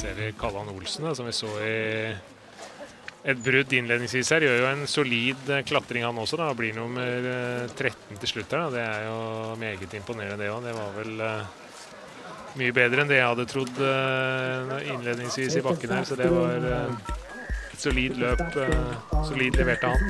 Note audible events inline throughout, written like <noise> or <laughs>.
passerer Kallan Olsen, som vi så i et brudd innledningsvis her. Gjør jo en solid klatring han også, da. Blir nummer eh, 13 til slutt her. Da. Det er jo meget imponerende, det òg. Det var vel uh, mye bedre enn det jeg hadde trodd uh, innledningsvis i bakken her. Så det var uh, et solid løp. solid leverte han.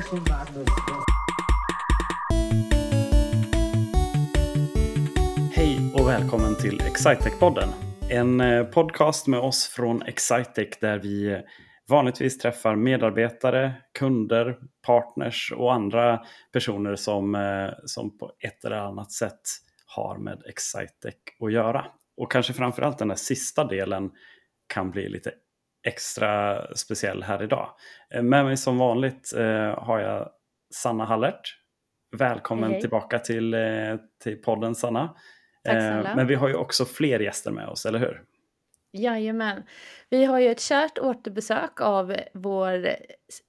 och välkommen till Excitec-podden. En eh, podcast med oss från Excitec där vi vanligtvis träffar medarbetare, kunder, partners och andra personer som, eh, som på ett eller annat sätt har med Excitec att göra. Och kanske framförallt den där sista delen kan bli lite extra speciell här idag. Eh, med mig som vanligt har jag Sanna Hallert. Välkommen hej. tillbaka till, till podden Sanna. Eh, men vi har ju också fler gäster med oss, eller hur? Jajamän. Vi har ju ett kärt återbesök av vår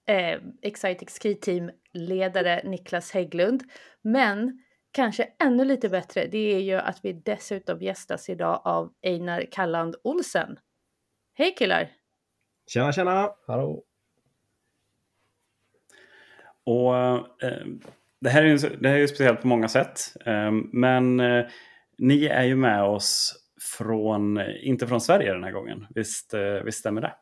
eh, Exciting Ski Team-ledare Niklas Hägglund. Men kanske ännu lite bättre, det är ju att vi dessutom gästas idag av Einar Kalland Olsen. Hej killar! Tjena tjena! Hallå! Och eh, det här är ju det här är speciellt på många sätt. Eh, men eh, ni är ju med oss från, inte från Sverige den här gången. Visst, eh, visst stämmer det?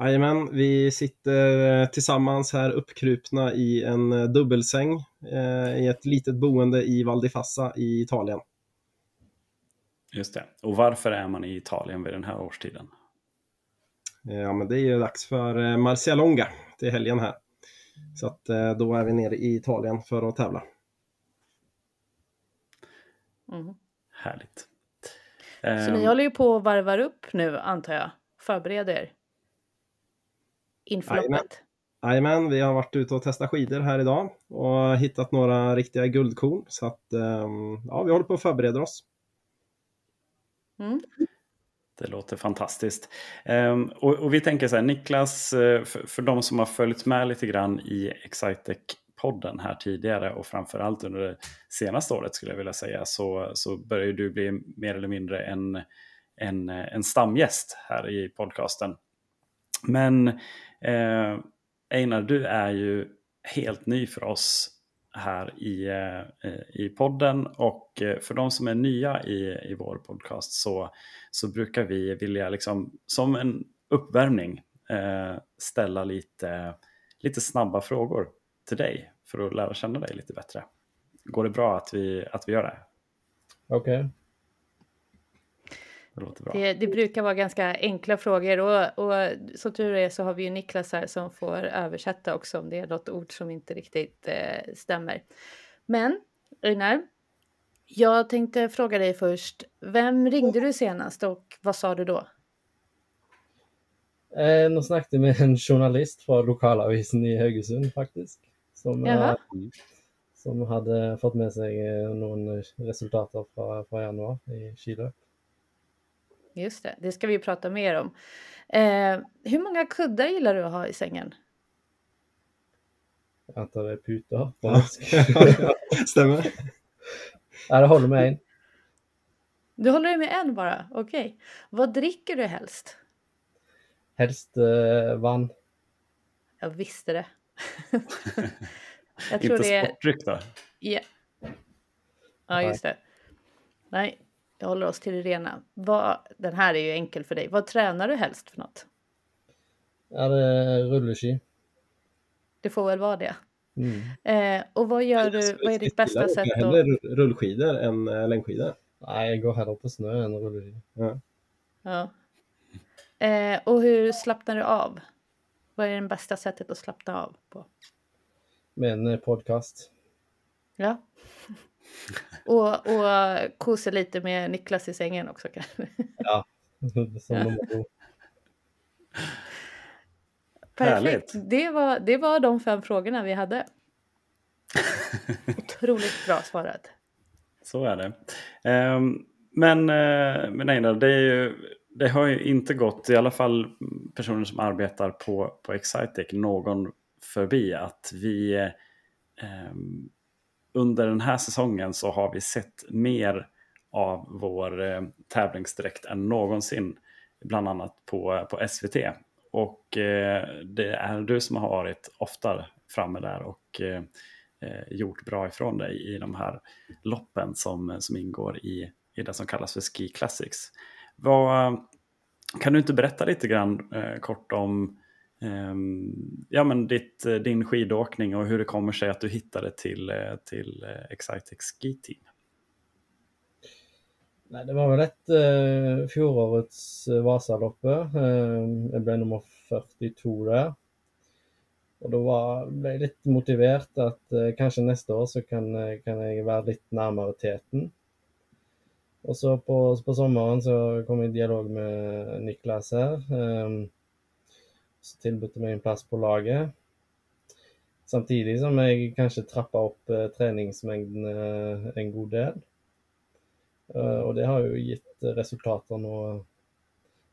Jajamän, vi sitter eh, tillsammans här uppkrupna i en eh, dubbelsäng i ett litet boende i Val di Fassa i Italien. Just det. Och varför är man i Italien vid den här årstiden? Ja, men det är ju dags för Marcialonga till helgen här. Så att då är vi nere i Italien för att tävla. Mm. Härligt. Så ni ehm. håller ju på att varvar upp nu antar jag? Förbereder er? Inför loppet? Jajamän, vi har varit ute och testat skidor här idag och hittat några riktiga guldkorn. Så att ehm, ja, vi håller på att förbereda oss. Mm. Det låter fantastiskt. Um, och, och, vi tänker så här, Niklas, eh, för, för de som har följt med lite grann i Excitec podden här tidigare och framförallt under det senaste året skulle jag vilja säga så, så börjar du bli mer eller mindre en, en, en stamgäst här i podcasten. Men eh, Einar, du är ju helt ny för oss här i, eh, i podden och eh, för de som är nya i, i vår podcast så, så brukar vi vilja liksom som en uppvärmning eh, ställa lite, lite snabba frågor till dig för att lära känna dig lite bättre. Går det bra att vi, att vi gör det? Okej. Okay. Det, det, det, brukar vara ganska enkla frågor och, och som tur är så har vi ju Niklas här som får översätta också om det är något ord som inte riktigt eh, stämmer. Men Einar, jag tänkte fråga dig först. Vem ringde du senast och vad sa du då? Eh, nu snackade med en journalist från lokalavisen i Högesund faktiskt. Som, eh, som hade fått med sig eh, någon resultat från, från januari i Chile. Just det, det ska vi prata mer om. Eh, hur många kuddar gillar du att ha i sängen? Jag antar det är putor Ja, <laughs> stämmer. <laughs> Ja, det håller med en. Du håller dig med en bara? Okej. Okay. Vad dricker du helst? Helst eh, vann. Jag visste det. <laughs> jag tror Inte det är... sportdryck då? Ja. Ja, just det. Nej, jag håller oss till det rena. Vad, den här är ju enkel för dig. Vad tränar du helst för något? Ja, det är rullski. Det får väl vara det. Mm. Eh, och vad gör du, vad är ditt bästa sätt att... Hellre rullskidor än äh, längdskidor. Nej, jag går hellre på snö än rullskidor. Ja. ja. Eh, och hur slappnar du av? Vad är det bästa sättet att slappna av på? Med en eh, podcast. Ja. <laughs> och, och kosa lite med Niklas i sängen också kanske? ja, <laughs> som ja. Perfekt. Det var, det var de fem frågorna vi hade. <laughs> Otroligt bra svarat. Så är det. Um, men, uh, men Einar, det är ju det har ju inte gått, i alla fall personer som arbetar på, på Excitec, någon förbi att vi eh, under den här säsongen så har vi sett mer av vår eh, tävlingsdräkt än någonsin. bland annat på, på SVT. Och eh, det är du som har varit ofta framme där och eh, eh, gjort bra ifrån dig i de här loppen som, som ingår i, i det som kallas för Ski Classics. Vad, kan du inte berätta lite grann eh, kort om eh, ja, men ditt, eh, din skidåkning och hur det kommer sig att du hittade till, eh, till eh, Excitex Ski Team? Nej, det var väl ett eh, fjolårets Vasaloppet. Eh, jag blev nummer 42 där. Och då var, blev jag lite motivert att eh, kanske nästa år så kan, kan, jag vara lite närmare täten. Og så på, på, sommeren så kom jeg i dialog med Niklas her. Eh, så tilbød meg en plass på laget. Samtidig som jeg kanskje trappa opp eh, treningsmengden eh, en god del. Eh, och det har ju gett resultater nu,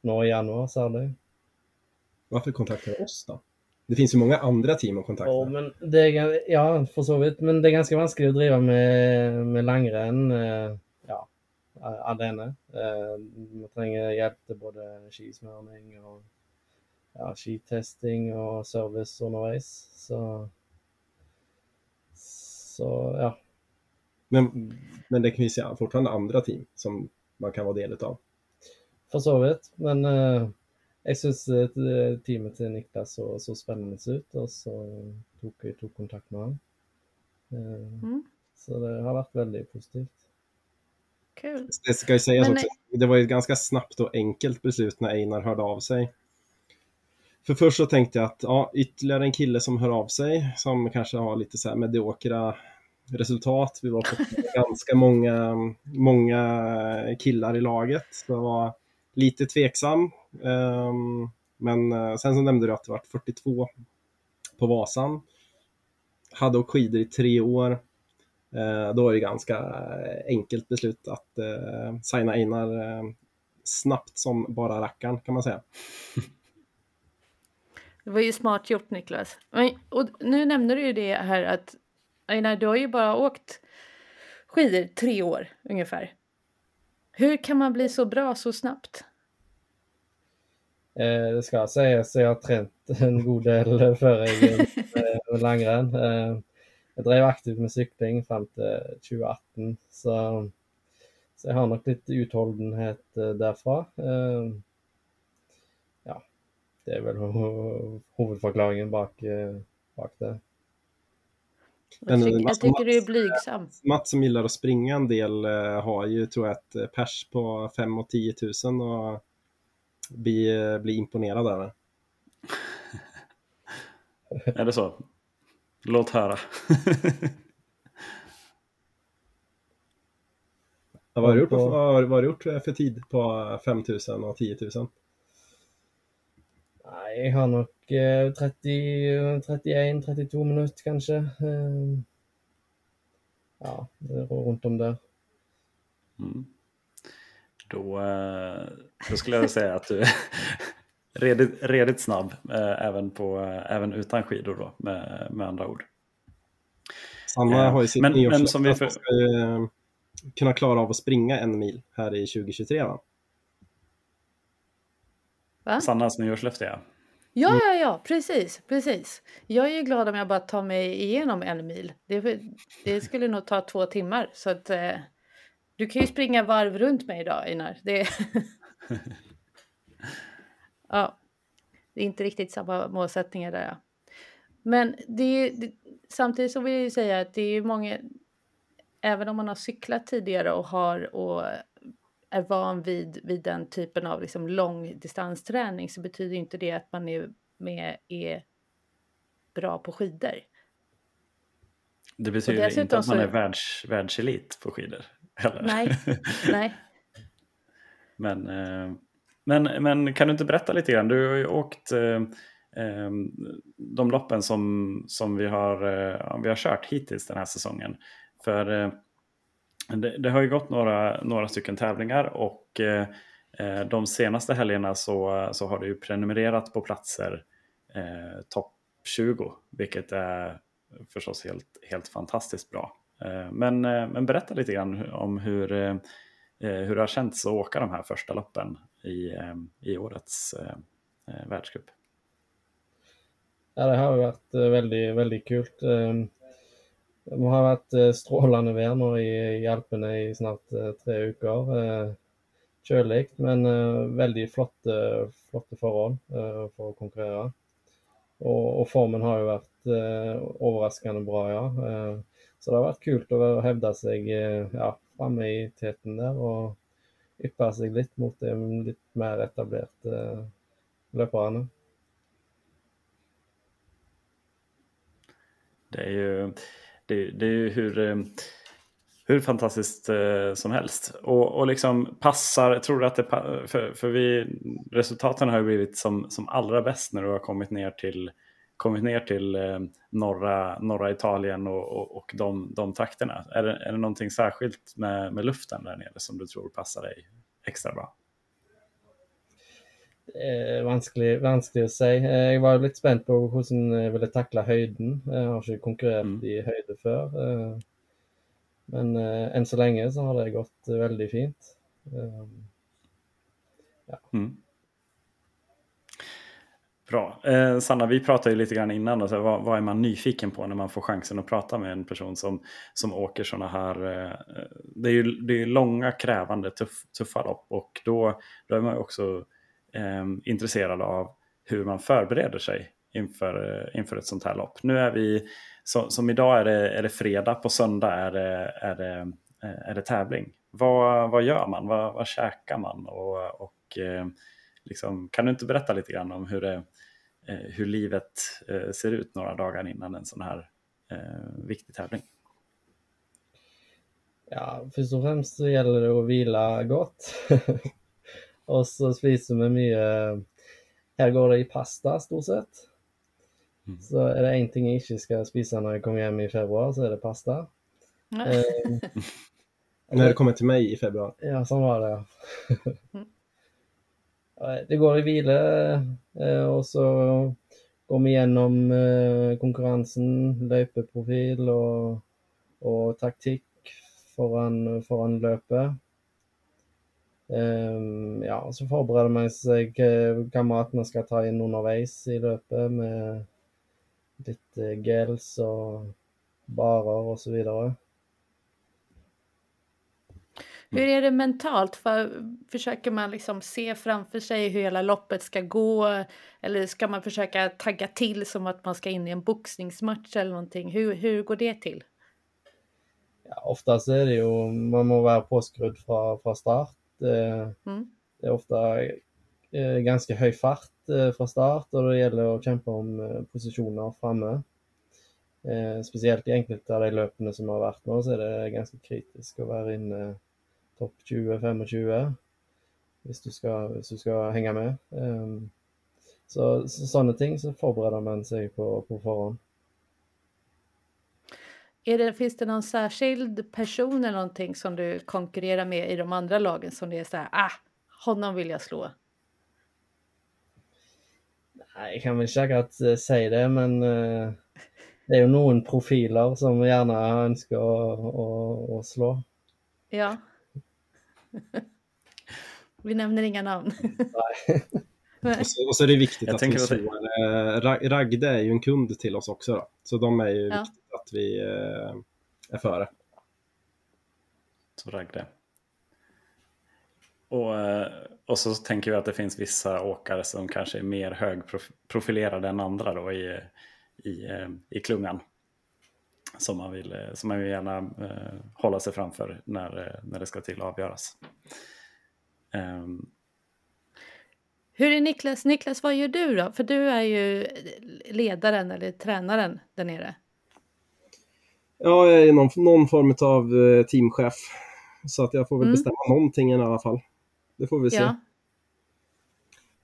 nu i januari särskilt. Varför kontaktar du oss då? Det finns ju många andra team att kontakta. Ja, men det är, ja för så vidt. Men det är ganska vanskligt att driva med, med langrenn ja, alene. Eh, man trenger hjälp till både skismörning och ja, skitesting och service underveis. Så, så ja, men, men det finns ju fortfarande andra team som man kan vara del av. För så vet, men uh, jag syns att uh, teamet till Niklas så, så spännande ut och så tog jag tog kontakt med honom. Uh, mm. Så det har varit väldigt positivt. Kul. Det ska ju sägas men, också, det var ett ganska snabbt och enkelt beslut när Einar hörde av sig. För först så tänkte jag att ja, ytterligare en kille som hör av sig som kanske har lite så här mediokra resultat. Vi var på <laughs> ganska många, många killar i laget. Så jag var lite tveksam. Ehm, men eh, sen så nämnde du att det var 42 på Vasan. Hade åkt skidor i tre år. Eh, då är det ganska enkelt beslut att eh, signa Einar snabbt som bara rackarn kan man säga. Det var ju smart gjort Niklas. Men, och nu nämner du ju det här att Einar, du har ju bara åkt skidor tre år ungefär. Hur kan man bli så bra så snabbt? Eh, det ska sägas, jag har tränat en god del före med langrenn. <laughs> Eh, jag drev aktivt med cykling fram till 2018, så, så jag har nog lite uthållenhet eh, därifrån. Eh, ja, det är väl huvudförklaringen bak, eh, bak det. Jag, tycker, jag tycker du är blygsam. Mats som gillar att springa en del eh, har ju tror jag ett eh, pers på 5 och 10 000 och blir, blir imponerad över. <laughs> är det så? Låt höra. vad har du gjort, vad, vad har du gjort för tid på 5 000 och 10 000? Nej, jag har nog 30, 31, 32 minuter kanske. Ehm, ja, runt om där. Mm. Då, eh, då skulle jag säga att du redigt, redigt snabb eh, även, på, även utan skidor då, med, med andra ord. Sanna har ju sitt men, men som vi för... ska ju kunna klara av att springa en mil här i 2023 va? va? Sannas nyårslöfte ja. Ja, mm. ja, ja, precis, precis. Jag är ju glad om jag bara tar mig igenom en mil. Det, det skulle nog ta två timmar. Så att, eh, du kan ju springa varv runt mig idag, Einar. Det, <laughs> ja, det är inte riktigt samma målsättningar där. Ja. Men det, det, samtidigt så vill jag ju säga att det är många, även om man har cyklat tidigare och har och är van vid, vid den typen av liksom långdistansträning så betyder inte det att man är, med, är bra på skidor. Det betyder inte att man är världs, världselit på skidor? Eller? Nej, <laughs> nej. men, eh, men, men kan du inte berätta lite grann? Du har ju åkt eh, ehm, de loppen som, som vi, har, eh, vi har kört hittills den här säsongen. För eh, det, det, har ju gått några, några stycken tävlingar och eh, eh de senaste helgerna så, så har du ju prenumererat på platser eh, topp 20, vilket är förstås helt, helt fantastiskt bra. Eh, men, eh, men berätta lite grann om hur, eh, hur det har känts att åka de här första loppen i, ehm, i årets eh, eh, världscup? Ja, det har varit eh, väldigt, väldigt kul. Ehm, det har varit eh, strålande väder i, i Alperna i snart tre veckor. Kjølikt, men väldigt flotte, flotte forhold för att konkurrera. Och, och formen har ju varit överraskande bra, ja. Så det har varit kul att hävda sig ja, framme i täten där. Och, yppe seg litt mot de litt mer etablerte eh, løperne. Det är ju, det, det är ju hur, eh, hur fantastiskt eh, som helst. Och, och liksom passar, tror du att det för, för vi, resultaten har ju blivit som, som allra bäst när du har kommit ner till kommit ner till eh, norra, norra Italien och, och, och de, de takterna. Är det, är det någonting särskilt med, med luften där nere som du tror passar dig extra bra? Eh, vanskelig, vanskelig å si. Eh, jeg var litt spent på hvordan jeg ville takle høyden. Jeg har ikke konkurrert mm. i høyde før. Eh, men enn så lenge så har det gått veldig fint. Ja. Mm. Bra. Eh, Sanna, vi pratade ju lite grann innan. Då, så vad, vad, är man nyfiken på när man får chansen att prata med en person som, som åker sådana här... Eh, det är ju det är långa, krävande, tuff, tuffa lopp och då, då är man också eh, intresserad av hur man förbereder sig inför, eh, inför ett sånt här lopp. Nu är vi, så, som idag är det, är det fredag, på söndag är det, är det, eh, är det tävling. Vad, vad gör man? Vad, vad käkar man? Och, och eh, liksom, kan du inte berätta lite grann om hur, det, hur livet ser ut några dagar innan en sån här eh, viktig tävling? Ja, först och främst så gäller det att vila gott. <laughs> Och så spiser vi mye Her går det i pasta, stort sett. Mm. Så er det én ting jeg ikke skal spise når jeg kommer hjem i februar, så er det pasta. eh, <laughs> <laughs> när det kommer till mig i februar. Ja, sånn var det. Mm det går i hvile, eh, och og så går vi gjennom eh, konkurrensen, konkurransen, løypeprofil og, og taktikk foran, foran løpet. Ehm, ja, så forbereder man seg hva eh, maten skal ta inn underveis i løpet, med litt gels og barer och så vidare. Hur är det mentalt? För, försöker man liksom se framför sig hur hela loppet ska gå? Eller ska man försöka tagga till som att man ska in i en boxningsmatch eller någonting? Hur, hur går det till? Ja, oftast är det ju, man må vara påskrudd från, från start. Mm. Det är ofta eh, ganska hög fart eh, från start och det gäller att kämpa om eh, positioner framme. Speciellt i enkelte av de løpene som har varit nu så är det ganska kritiskt att vara inne topp 20-25 hvis du ska, hvis du ska hänga med. Ehm, så, så sånne ting så förbereder man sig på, på förhand. Är det, finns det någon särskild person eller någonting som du konkurrerar med i de andra lagen som det är så här, ah, honom vill jag slå? Nej, jag kan väl säkert uh, säga det, men uh, det är ju någon profiler som gärna önskar att slå. Ja. <laughs> Vi nämner inga namn. <laughs> och, så, och, så, är det viktigt jag att vi slår. Ragde är ju en kund till oss också, då. så de är ju ja. viktiga att vi eh, är före. Så Ragde. Och, eh, och så tänker vi att det finns vissa åkare som kanske är mer högprofilerade än andra då i, i, eh, i klungan. Som man vill, som man vill gärna eh, hålla sig framför när, när det ska till att avgöras. Um, hur är Niklas? Niklas, vad gör du då? För du är ju ledaren eller tränaren där nere. Ja, jag är någon, någon form av eh, teamchef. Så att jag får väl mm. bestämma någonting i alla fall. Det får vi se. Ja.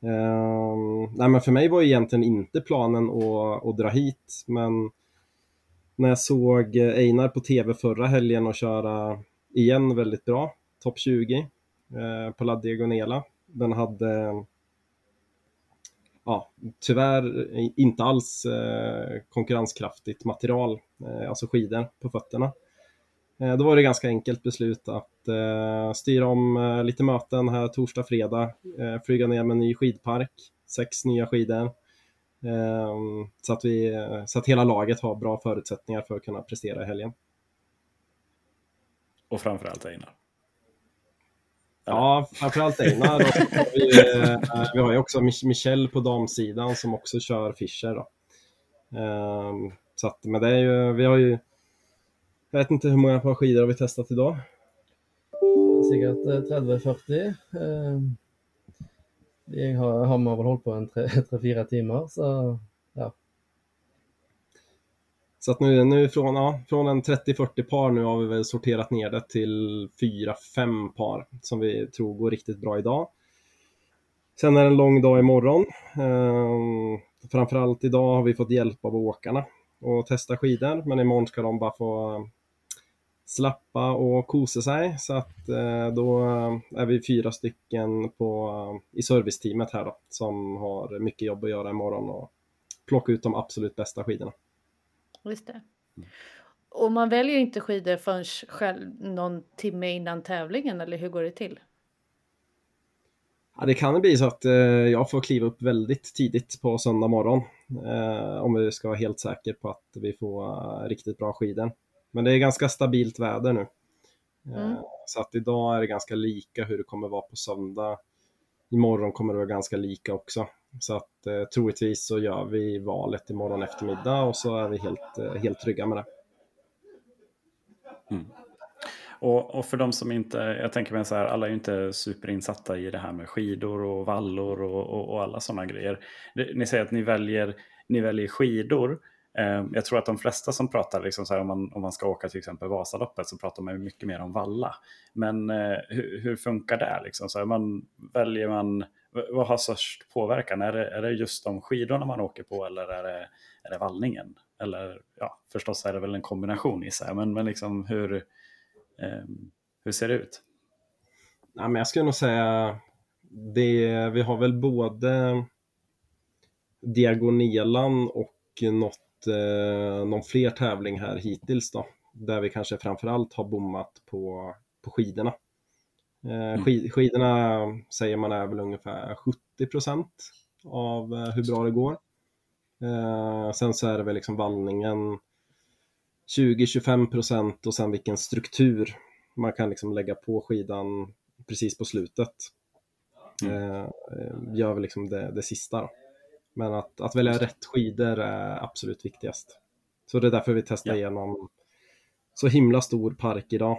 Uh, nej, men för mig var egentligen inte planen att, att dra hit, men när jag såg eh, Einar på tv förra helgen och köra igen väldigt bra, topp 20 eh, på La Diagonela. Den hade ja, tyvärr inte alls eh, konkurrenskraftigt material, eh, alltså skidor på fötterna. Eh, då var det ganska enkelt beslut att eh, styra om eh, lite möten här torsdag, fredag, eh, flyga ner med en ny skidpark, sex nya skidor. Eh, så, att vi, så att hela laget har bra förutsättningar för att kunna prestera i helgen. Och framförallt Einar. Ja, framförallt Einar. vi, eh, vi har ju också Michel på damsidan som också kör Fischer. Då. Um, så att, men det är ju, vi har ju, jag vet inte hur många par skidor har vi testat idag? Säkert 30-40. Det har, har man väl hållit på en 3-4 <laughs> timmar så ja. Så att nu, nu från, ja, från en 30-40 par nu har vi väl sorterat ner det till 4-5 par som vi tror går riktigt bra idag. Sen är det en lång dag imorgon. Ehm, framförallt idag har vi fått hjälp av åkarna och testa skidor, men imorgon ska de bara få slappa och kosa sig. Så att eh, då är vi fyra stycken på, i serviceteamet här då, som har mycket jobb att göra imorgon och plocka ut de absolut bästa skidorna. Just det. Och man väljer inte skidor förrän själv någon timme innan tävlingen, eller hur går det till? Ja, det kan bli så att eh, jag får kliva upp väldigt tidigt på söndag morgon eh, om vi ska vara helt säkra på att vi får uh, riktigt bra skidor. Men det är ganska stabilt väder nu. Eh, mm. Så att idag är det ganska lika hur det kommer vara på söndag. Imorgon kommer det vara ganska lika också. Så att eh, troligtvis så gör vi valet imorgon eftermiddag och så är vi helt, eh, helt trygga med det. Mm. Och, och, för de som inte, jag tänker mig så här, alla är ju inte superinsatta i det här med skidor och vallor och, och, och alla sådana grejer. Ni säger att ni väljer, ni väljer skidor. Ehm, jag tror att de flesta som pratar, liksom så här, om, man, om man ska åka till exempel Vasaloppet, så pratar man mycket mer om valla. Men eh, hur, hur, funkar det? Liksom? Så här, man, väljer man, vad har störst påverkan? Är det, är det just de skidorna man åker på eller är det, är det vallningen? Eller ja, förstås är det väl en kombination i sig, men, men liksom hur, eh, hur ser det ut? Ja, men jag skulle nog säga det, vi har väl både Diagonelan och något, eh, någon fler tävling här hittills då, där vi kanske framförallt har bommat på, på skidorna. Eh, mm. skid, skidorna säger man är väl ungefär 70% av eh, hur bra det går. Eh, sen så är det väl liksom vallningen 20-25% och sen vilken struktur man kan liksom lägga på skidan precis på slutet. Mm. Eh, gör väl liksom det, det sista. Då. Men att, att välja rätt skidor är absolut viktigast. Så det är därför vi testar ja. igenom så himla stor park idag.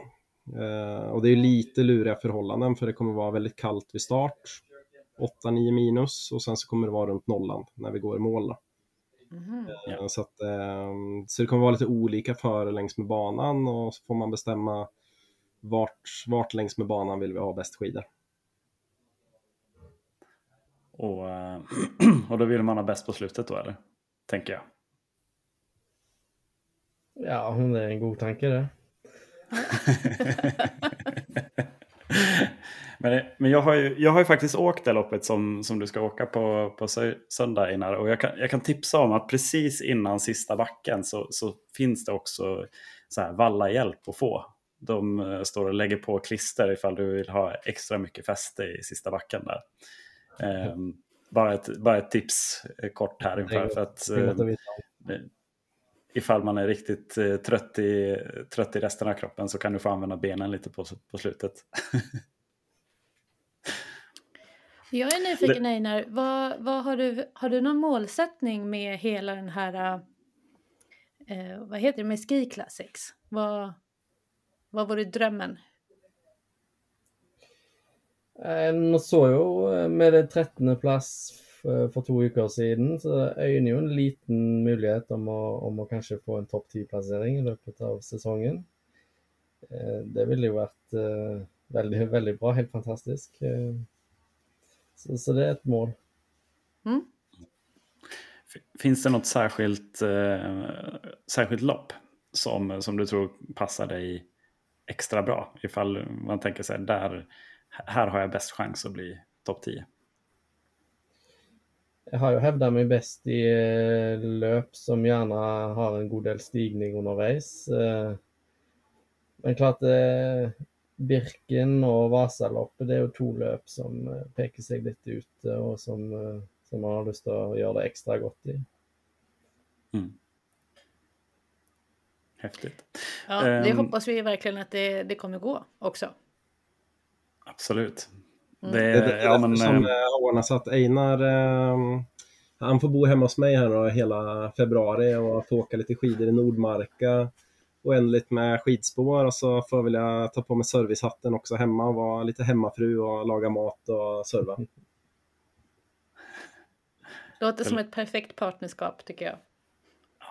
Eh, och det är lite luriga förhållanden för det kommer vara väldigt kallt vid start. 8-9 minus och sen så kommer det vara runt nollan när vi går i mål. Mm. Så, att, ehm, så det kommer vara lite olika före längs med banan och så får man bestämma vart, vart längs med banan vill vi ha bäst skidor. Och, eh, <clears throat> och då vill man ha bäst på slutet då eller? Tänker jag. Ja, det är en god tanke det. <laughs> Men, men jag, har ju, jag har ju faktiskt åkt det loppet som, som du ska åka på, på söndag Einar. Och jag kan, jag kan tipsa om att precis innan sista backen så, så finns det också så här valla-hjälp att få. De uh, står och lägger på klister ifall du vill ha extra mycket fäste i sista backen där. Um, bara, ett, bara ett tips eh, kort här inför. För att, uh, ifall man är riktigt trött, i, trött i resten av kroppen så kan du få använda benen lite på, på slutet. <laughs> Jag är nyfiken Einar, vad, vad har, du, har du någon målsättning med hela den här, eh, vad heter det, med Ski Classics? Vad, vad vore drömmen? En så jo med det 13. plass for to uker siden, så øyner jo en liten mulighet om å, om å kanskje få en topp ti-plassering i løpet av sesongen. Eh, det ville jo vært eh, veldig, <laughs> veldig bra, helt fantastisk. Eh, så, så det är ett mål. Mm. Finns det något särskilt, eh, särskilt lopp som, som du tror passar dig extra bra? Ifall man tänker sig där, här har jag bäst chans att bli topp 10. Jag har ju hävdat mig bäst i eh, löp som gärna har en god del stigning underveis. Eh, Men klart eh, Birken og Vasaloppet det er jo to løp som peker seg litt ut, og som, som man har lyst til å gjøre det ekstra godt i. Mm. Häftigt. Ja, det Ehm. hoppas vi verkligen att det, det kommer gå också. Absolut. Mm. Det, Det är därför ja, men, som eh, ordnar så att Einar eh, han får bo hemma hos mig här då hela februari och få åka lite skidor i Nordmarka oändligt med skidspår och så får väl jag ta på mig servicehatten också hemma och vara lite hemmafru och laga mat och serva. Låter som ett perfekt partnerskap tycker jag.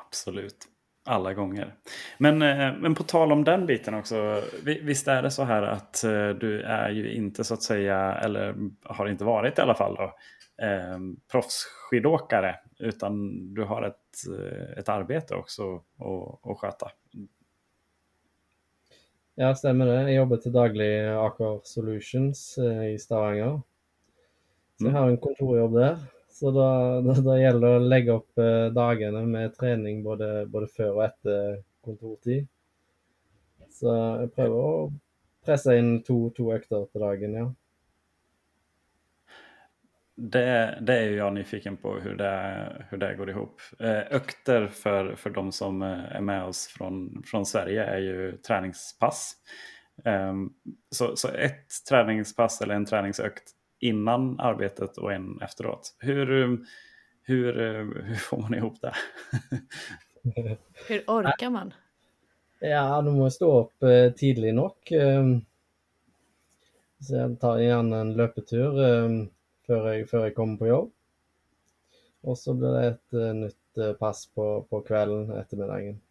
Absolut. Alla gånger. Men, eh, men på tal om den biten också. vi- Visst är det så här att eh, du är ju inte så att säga, eller har inte varit i alla fall då, eh, proffsskidåkare. Utan du har ett, eh, ett arbete också att- sköta. Ja, stemmer det. Jeg jobber til daglig Aker Solutions i Stavanger. Så Mm. har en kontorjobb der. Så da, da, da gjelder det å legge opp eh, dagene med trening både, både før og etter kontortid. Så jeg prøver å presse inn to, to økter på dagen, ja. Det, det är ju jag nyfiken på hur det, hur det går ihop. Eh, Ökter för, för de som eh, är med oss från, från Sverige är ju träningspass. Um, Så, så ett träningspass eller en träningsökt innan arbetet och en efteråt. Hur, eh, hur, eh, hur får man ihop det? <laughs> Hur orkar man? Ja, du må stå opp eh, eh, Så jeg tar gjerne en løpetur eh, før, jeg, før jeg kommer på jobb. Og så blir det et eh, nytt pass på, på kvelden, ettermiddagen.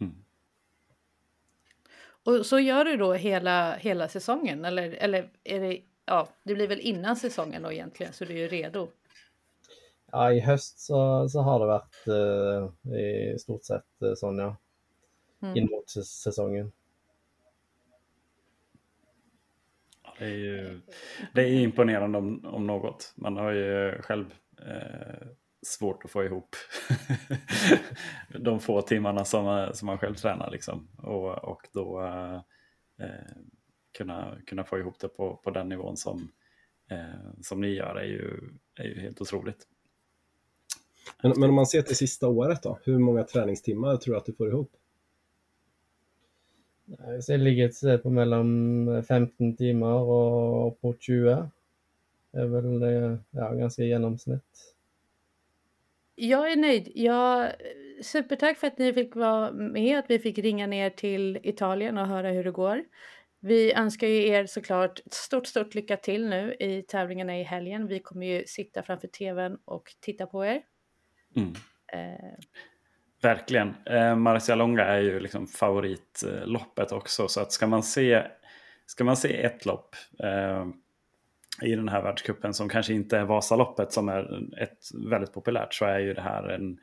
Mm. Och så gör du då hela, hela säsongen? Eller, eller är det, ja, det blir väl innan säsongen då egentligen, så du är redo? Ja, i høst så, så har det vært eh, i stort sett eh, sånn, ja. Mm. Inn mot sesongen. Det är ju det är ju imponerande om, om något. Man har ju själv eh, svårt att få ihop <laughs> de få timmarna som, man- som man själv tränar. Liksom. Och, och då eh, eh, kunna, kunna få ihop det på, på den nivån som, eh, som ni gör är ju, är ju helt otroligt. Men, men om man ser till sista året då, hur många träningstimmar tror du att du får ihop? Så jeg ligger et sted på mellom 15 timer og opp mot 20. Det vel eh, ja, ganske gjennomsnitt. Jag är nöjd. Jag, supertack för att ni fick vara med, att vi fick ringa ner till Italien och höra hur det går. Vi önskar ju er såklart stort, stort lycka till nu i tävlingarna i helgen. Vi kommer ju sitta framför tvn och titta på er. Mm. Eh, Verkligen. Eh, Marcialonga är ju liksom favoritloppet också. Så att ska man se, ska man se ett lopp eh, i den här världscupen som kanske inte är Vasaloppet som är ett väldigt populärt så är ju det här en,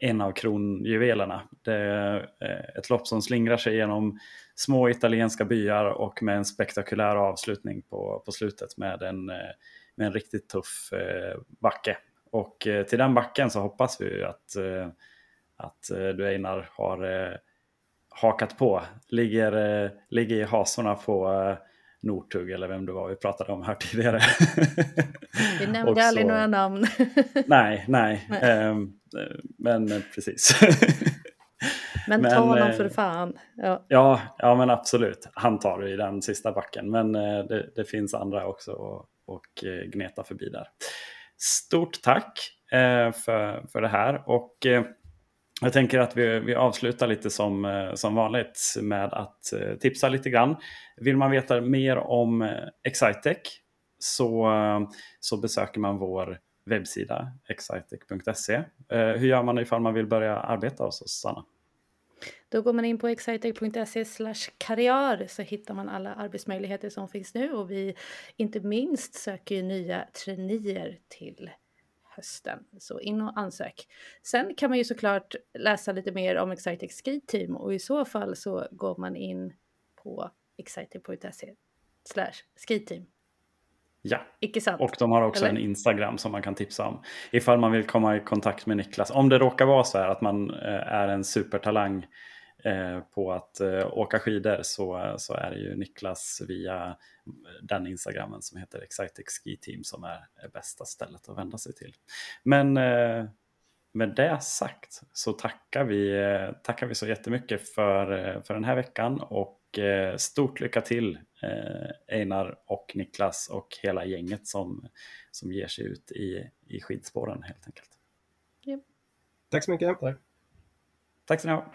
en av kronjuvelerna. Det är eh, ett lopp som slingrar sig genom små italienska byar och med en spektakulär avslutning på, på slutet med en, eh, med en riktigt tuff eh, backe. Och eh, till den backen så hoppas vi att att du Einar har hakat på. Ligger, ligger i hasorna på Nortug eller vem det var vi pratade om här <laughs> tidigare. vi nämnde aldrig så- några namn. Nej, nej. <laughs> Nej. ehm, eh, men precis. <laughs> Men, Men, ta honom eh, för fan. Ja. ja, ja, men absolut. Han tar det i den sista backen. Men eh, det, det finns andra också och, och eh, gneta förbi där. Stort tack för, för det här. Och jag tänker att vi, vi avslutar lite som, som vanligt med att tipsa lite grann. Vill man veta mer om Excitec så, så besöker man vår webbsida excitec.se. Hur gör man ifall man vill börja arbeta hos oss, Sanna? Då går man in på excitec.se karriär så hittar man alla arbetsmöjligheter som finns nu och vi inte minst söker ju nya traineer till hösten. Så in och ansök. Sen kan man ju såklart läsa lite mer om Excitec Ski Team och i så fall så går man in på excitec.se slash skiteam. Ja, och de har också Eller? en Instagram som man kan tipsa om. Ifall man vill komma i kontakt med Niklas. Om det råkar vara så här att man eh, är en supertalang eh, på att eh, åka skidor så, så är det ju Niklas via den Instagrammen som heter Excited Ski Team som är, bästa stället att vända sig till. Men med det sagt så tackar vi, tackar vi så jättemycket för, för den här veckan och eh, stort lycka till Einar och Niklas och hela gänget som, som ger sig ut i, i skidspåren helt enkelt. Yep. Tack så mycket. Tack. Tack så ni ha.